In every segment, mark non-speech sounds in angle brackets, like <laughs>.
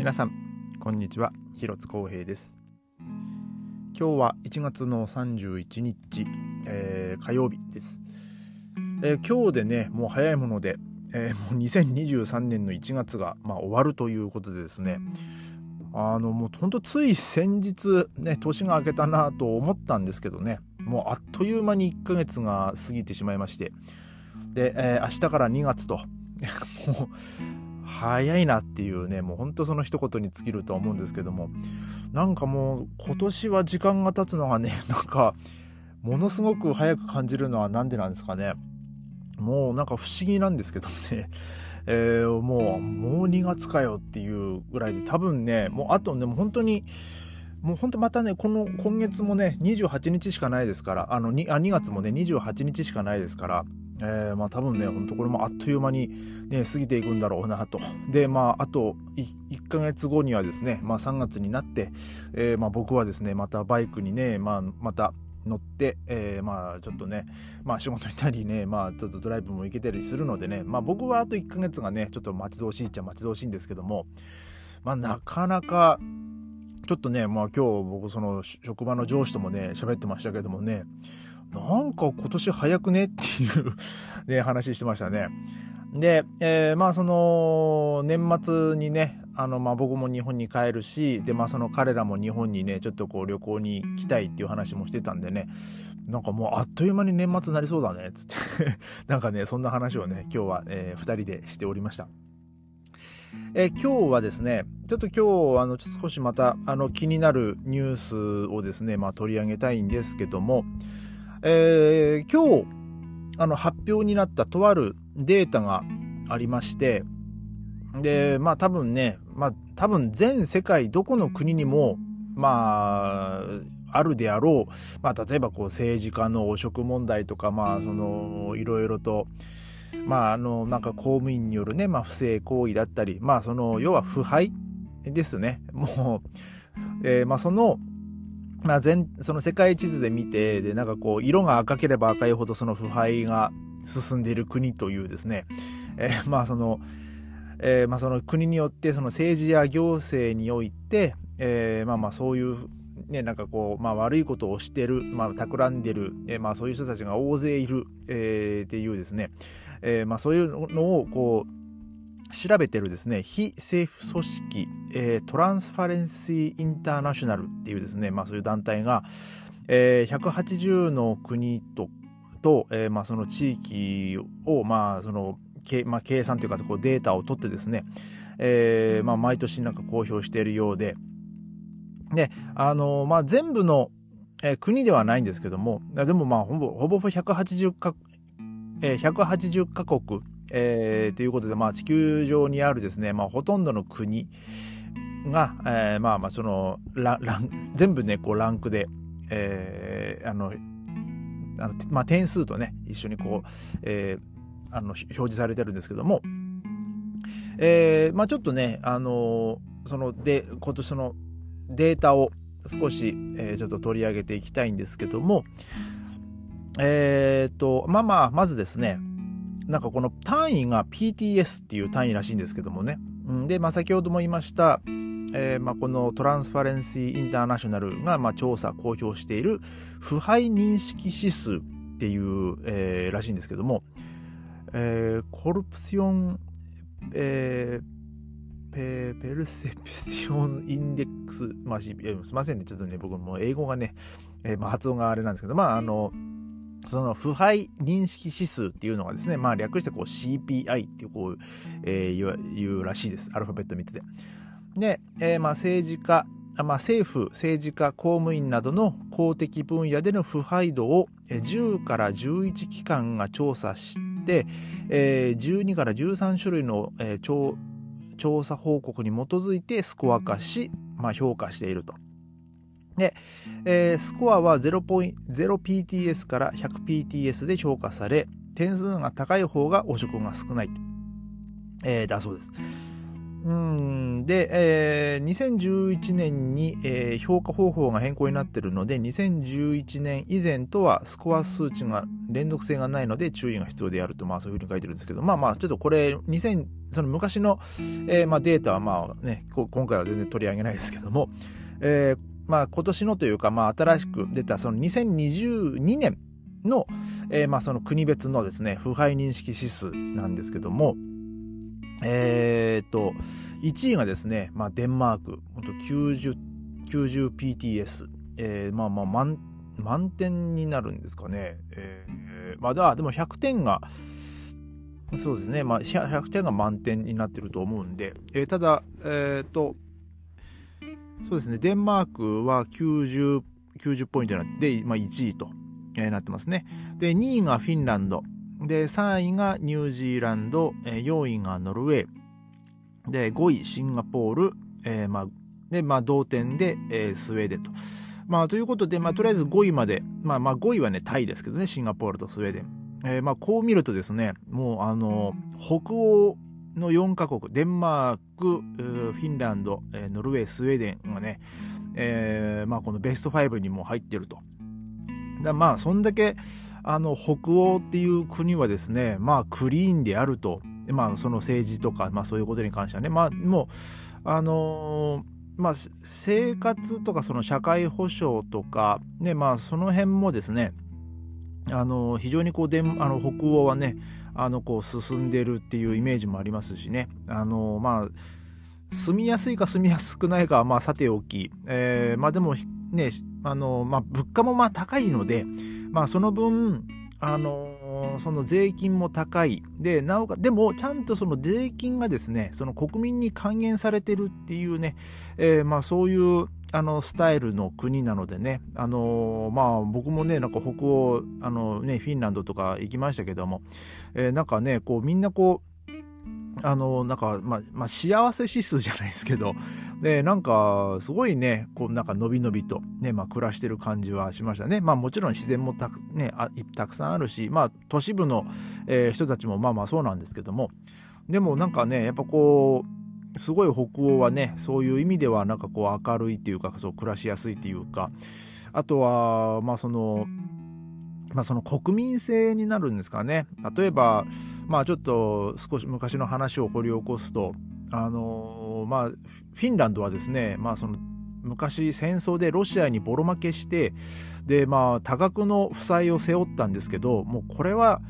皆さんこんにちは。広津光平です。今日は1月の31日、えー、火曜日です、えー、今日でねもう早いもので、えー、もう2023年の1月が、まあ、終わるということでですね。あのもうほんとつい先日ね年が明けたなと思ったんですけどね。もうあっという間に1ヶ月が過ぎてしまいまして。で、えー、明日から2月と。も <laughs> う早いなっていうねもうほんとその一言に尽きるとは思うんですけどもなんかもう今年は時間が経つのがね <laughs> なんかものすごく早く感じるのは何でなんですかね。もうなんか不思議なんですけどね。<laughs> えー、もうもう2月かよっていうぐらいで多分ねもうあとねもう本当にもう本当またね、この今月もね、28日しかないですから、あの 2, あ2月もね、28日しかないですから、えー、まあ多分ね、ほんとこれもあっという間にね、過ぎていくんだろうなと。で、まああと 1, 1ヶ月後にはですね、まあ3月になって、えー、まあ僕はですね、またバイクにね、まあまた乗って、えー、まあちょっとね、まあ仕事行ったりね、まあちょっとドライブも行けたりするのでね、まあ僕はあと1ヶ月がね、ちょっと待ち遠しいっちゃ待ち遠しいんですけども、まあなかなか、ちょっとね、まあ今日僕その職場の上司ともね、喋ってましたけどもね、なんか今年早くね？っていう <laughs> ね、話してましたね。で、えー、まあその、年末にね、あの、まあ僕も日本に帰るし、で、まあその彼らも日本にね、ちょっとこう旅行に来たいっていう話もしてたんでね、なんかもうあっという間に年末になりそうだね、って <laughs> なんかね、そんな話をね、今日は、えー、2人でしておりました。えー、今日はですね、ちょっと今日、あの、少しまた、あの、気になるニュースをですね、まあ取り上げたいんですけども、えー、今日、あの、発表になったとあるデータがありまして、で、まあ多分ね、まあ多分全世界どこの国にも、まあ、あるであろう、まあ例えばこう政治家の汚職問題とか、まあその、いろいろと、まああの、なんか公務員によるね、まあ不正行為だったり、まあその、要は腐敗ですね。もう、えー、まあその、まあ全、その世界地図で見て、で、なんかこう、色が赤ければ赤いほどその腐敗が進んでいる国というですね、えー、まあその、えー、まあその国によってその政治や行政において、えー、まあまあそういうね、なんかこう、まあ悪いことをしてる、まあ企んでる、えー、まあそういう人たちが大勢いる、えー、っていうですね、えー、まあそういうのをこう、調べてるですね、非政府組織、えー、トランスファレンシー・インターナショナルっていうですね、まあそういう団体が、えー、180の国と、と、えー、まあその地域を、まあその、まあ、計算というかこうデータを取ってですね、えー、まあ毎年なんか公表しているようで、で、あの、まあ全部の、えー、国ではないんですけども、でもまあほぼ、ほぼ180か、えー、180カ国、えー、ということで、まあ、地球上にあるですね、まあ、ほとんどの国が、えー、まあまあ、その、ラン、全部ね、こう、ランクで、えー、あの、あのまあ、点数とね、一緒にこう、えー、あの、表示されてるんですけども、えー、まあちょっとね、あのその、で、今年のデータを少し、えー、ちょっと取り上げていきたいんですけども、えっ、と、まあまあ、まずですね、なんかこの単位が PTS っていう単位らしいんですけどもね。で、まあ、先ほども言いました、えー、まあ、このトランスファレンシー・インターナショナルが、まあ、調査、公表している腐敗認識指数っていう、えー、らしいんですけども、えー、コルプション、えー、ペペルセプションインデックス、まあ、すいませんね、ちょっとね、僕も英語がね、えー、まあ、発音があれなんですけど、まあ、あの、その腐敗認識指数っていうのがですね、まあ略してこう CPI っていうこう、えー、言うらしいです。アルファベット3つで。で、えー、まあ政治家、まあ、政府、政治家、公務員などの公的分野での腐敗度を10から11機関が調査して、えー、12から13種類の、えー、調査報告に基づいてスコア化し、まあ、評価していると。で、えー、スコアは 0.0PTS から 100PTS で評価され、点数が高い方が汚職が少ない。えー、だそうです。うん。で、えー、2011年に、えー、評価方法が変更になっているので、2011年以前とはスコア数値が連続性がないので注意が必要であると、まあそういうふうに書いてるんですけど、まあまあちょっとこれ、2000、その昔の、えー、まあデータはまあね、今回は全然取り上げないですけども、えー、まあ今年のというか、まあ新しく出たその2022年の、えー、まあその国別のですね、腐敗認識指数なんですけども、えー、っと、1位がですね、まあ、デンマーク、ほんと90、90PTS。えー、まあまあ、満、満点になるんですかね。えー、まあ、だ、でも100点が、そうですね、まあ、100点が満点になってると思うんで、えー、ただ、えー、っと、そうですね、デンマークは90、90ポイントになって、まあ、1位と、えー、なってますね。で、2位がフィンランド。で、3位がニュージーランド、え4位がノルウェー、で、5位シンガポール、えー、まあ、で、まあ、同点で、えー、スウェーデンと。まあ、ということで、まあ、とりあえず5位まで、まあ、まあ、5位はね、タイですけどね、シンガポールとスウェーデン。えー、まあ、こう見るとですね、もう、あの、北欧の4カ国、デンマーク、フィンランド、ノルウェー、スウェーデンがね、えー、まあ、このベスト5にも入ってると。だまあ、そんだけ、あの北欧っていう国はですねまあクリーンであると。まあその政治とか、まあ、そういうことに関してはね。まあもうあのー、まあ生活とかその社会保障とかねまあその辺もですねあの非常にこうであの北欧はねあのこう進んでるっていうイメージもありますしね。あのまあ住みやすいか住みやすくないかはまあさておき、えー、まあでもねあのまあ物価もまあ高いのでまあその分、あの、その税金も高い。で、なおか、でもちゃんとその税金がですね、その国民に還元されてるっていうね、えー、まあそういう、あのスタイルの国なのでね、あの、まあ僕もね、なんか北欧、あのね、フィンランドとか行きましたけども、えー、なんかね、こうみんなこう、あの、なんか、まあ、まあ、幸せ指数じゃないですけど、で、なんか、すごいね、こう、なんか、のびのびと、ね、まあ、暮らしてる感じはしましたね。まあ、もちろん自然もたく、ね、あたくさんあるし、まあ、都市部の、えー、人たちも、まあまあ、そうなんですけども、でも、なんかね、やっぱこう、すごい北欧はね、そういう意味では、なんかこう、明るいっていうか、そう、暮らしやすいっていうか、あとは、まあ、その、まあ、その国民性になるんですかね。例えば、まあ、ちょっと少し昔の話を掘り起こすと、あのまあ、フィンランドはですね、まあ、その昔戦争でロシアにボロ負けしてで、まあ、多額の負債を背負ったんですけどもうこれは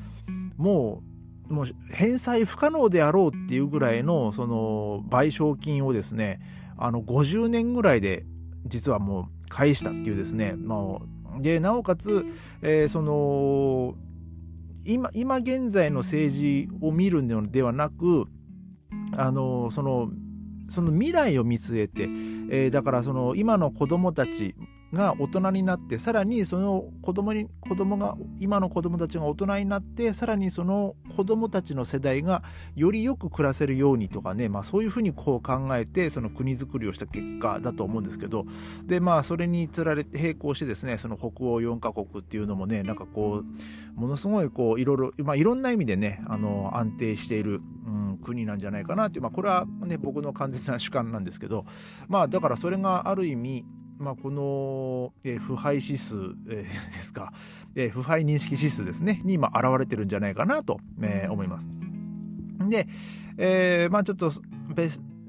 もうもう返済不可能であろうっていうぐらいのその賠償金をですねあの50年ぐらいで実はもう返したっていうですね、まあ、でなおかつ、えー、その今今現在の政治を見るのではなくあのそのその未来を見据えて、えー、だからその今の子供たちが大人になってさらにその子供に子供が今の子供たちが大人になってさらにその子供たちの世代がよりよく暮らせるようにとかね、まあ、そういうふうにこう考えてその国づくりをした結果だと思うんですけどでまあそれにつられて並行してですねその北欧4カ国っていうのもねなんかこうものすごいこういろいろ、まあ、いろんな意味でねあの安定している、うん、国なんじゃないかなっていう、まあ、これはね僕の完全な主観なんですけどまあだからそれがある意味まあ、この、えー、腐敗指数、えー、ですか、えー、腐敗認識指数ですね、に今現れてるんじゃないかなと、えー、思います。で、えー、まあちょっと、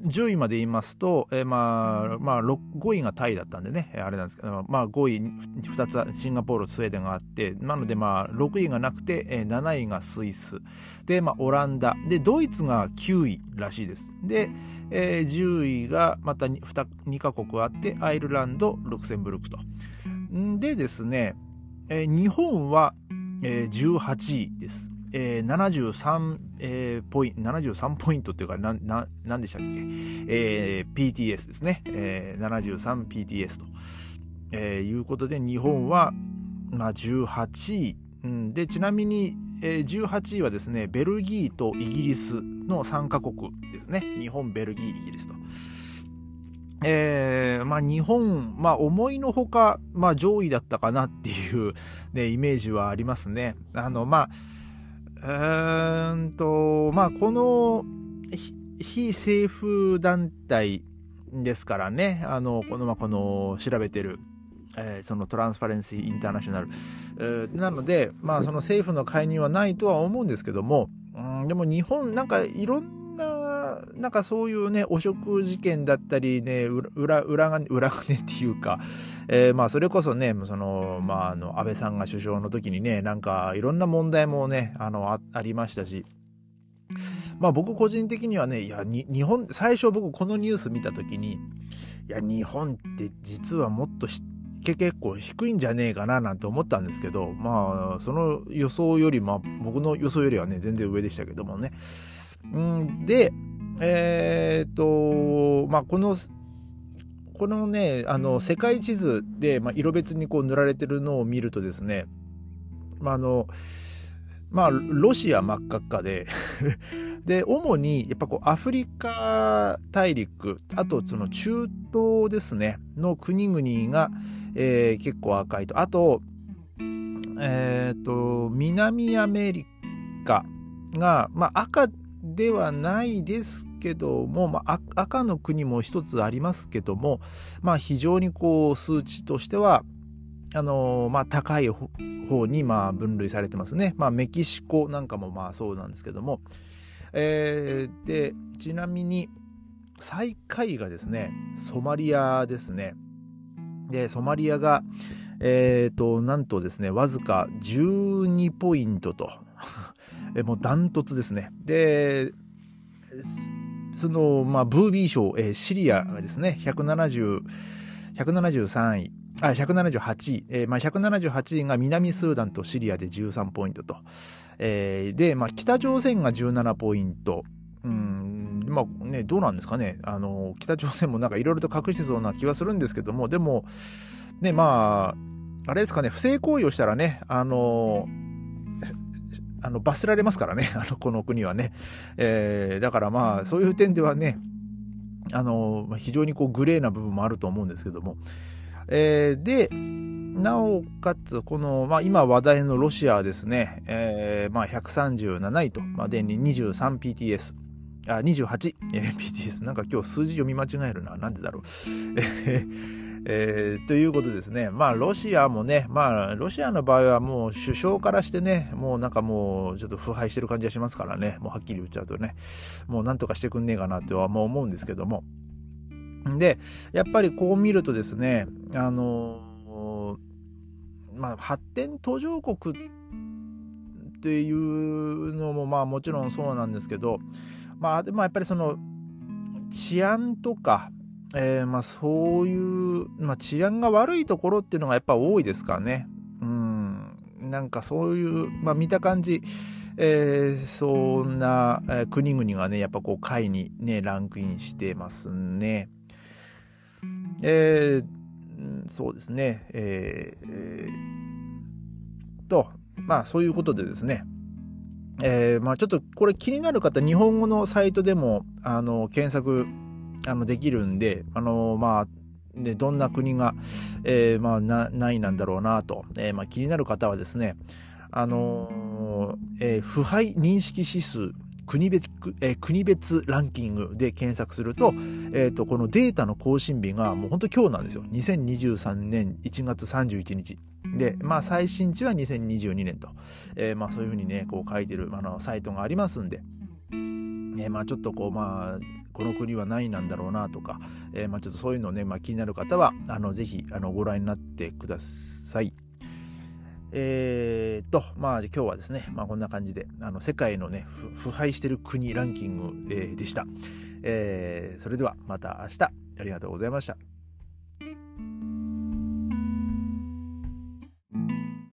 10位まで言いますと、えー、まあ、まあ、5位がタイだったんでね、あれなんですけど、まあ、5位、2つシンガポール、スウェーデンがあって、なので、まあ、6位がなくて、えー、7位がスイス、で、まあ、オランダ、で、ドイツが9位らしいです。で、えー、10位がまた 2, 2カ国あって、アイルランド、ルクセンブルクと。でですね、えー、日本は、えー、18位です。えー、73、えー、ポイント、73ポイントっていうか、な、な、なんでしたっけ？えー、PTS ですね。えー、73PTS と、えー、いうことで、日本は、まあ、18位。うん、で、ちなみに、えー、18位はですね、ベルギーとイギリスの3カ国ですね。日本、ベルギー、イギリスと。えー、まあ日本、まあ思いのほか、まあ上位だったかなっていう、ね、イメージはありますね。あの、まあ、うーんと、まあ、この、非政府団体ですからね、あの、この、まあ、この、調べてる、えー、そのトランスパレンシー・インターナショナル。えー、なので、まあ、その政府の介入はないとは思うんですけども、うん、でも日本、なんかいろんな、んかそういうね、汚職事件だったりね、裏、裏が、裏金っていうか、えー、まあ、それこそね、その、まあ、あの、安倍さんが首相の時にね、なんかいろんな問題もね、あの、あありましたし、まあ僕個人的にはね、いや、日本、最初僕このニュース見た時に、いや、日本って実はもっと結構低いんじゃねえかななんて思ったんですけど、まあ、その予想より、まあ僕の予想よりはね、全然上でしたけどもね。うんで、えー、っと、まあこの、このね、あの、世界地図で、まあ、色別にこう塗られてるのを見るとですね、まあ、あの、まあ、ロシア真っ赤っかで <laughs> で、主に、やっぱこう、アフリカ大陸、あとその中東ですね、の国々が、えー、結構赤いと。あと、えっ、ー、と、南アメリカが、まあ、赤ではないですけども、まあ、赤の国も一つありますけども、まあ、非常にこう、数値としては、あの、まあ、高い方に、まあ、分類されてますね。まあ、メキシコなんかもまあ、そうなんですけども、えー、で、ちなみに、最下位がですね、ソマリアですね。で、ソマリアが、えっ、ー、と、なんとですね、わずか12ポイントと、もうダントツですね。で、その、まあ、ブービー賞、えー、シリアがですね、170、173位、あ、178位、えー、まあ、178位が南スーダンとシリアで13ポイントと。えー、で、まあ、北朝鮮が17ポイント。うん、まあね、どうなんですかね。あの、北朝鮮もなんかいろいろと隠してそうな気はするんですけども、でも、ね、まあ、あれですかね、不正行為をしたらね、あの、あの、罰せられますからね、<laughs> あの、この国はね。えー、だからまあ、そういう点ではね、あの、非常にこう、グレーな部分もあると思うんですけども。えー、で、なおかつ、この、まあ、今話題のロシアはですね、えー、まあ、137位と、まあ、電に 23PTS、あ、28、えー、PTS。なんか今日数字読み間違えるな。なんでだろう。えー、ということですね。まあ、ロシアもね、まあ、ロシアの場合はもう首相からしてね、もうなんかもうちょっと腐敗してる感じがしますからね、もうはっきり言っちゃうとね、もうなんとかしてくんねえかなってはもう思うんですけども。で、やっぱりこう見るとですね、あのまあ、発展途上国っていうのもまあもちろんそうなんですけど、まあ、でもやっぱりその治安とか、えー、まあそういう、まあ、治安が悪いところっていうのがやっぱ多いですからね。うん。なんかそういう、まあ見た感じ、えー、そんな、え、国々がね、やっぱこう下位にね、ランクインしてますね。えーそうですね、えー、と、まあそういうことでですね、えー、まあちょっとこれ気になる方、日本語のサイトでも、あの、検索、あの、できるんで、あの、まあ、で、どんな国が、えー、まあ、な、何位なんだろうなと、えー、まあ気になる方はですね、あのー、えー、腐敗認識指数国別、えー、国別ランキングで検索すると、えっ、ー、と、このデータの更新日がもう本当今日なんですよ。2023年1月31日。で、まあ最新値は2022年と、えー、まあそういうふうにね、こう書いてるあのサイトがありますんで、えまあちょっとこうまあこの国は何位なんだろうなとか、えー、まあちょっとそういうのね、まあ、気になる方はあのぜひあのご覧になってください。えー、と、まあ今日はですね、まあこんな感じで、あの世界のね、腐敗してる国ランキング、えー、でした。えー、それではまた明日、ありがとうございました。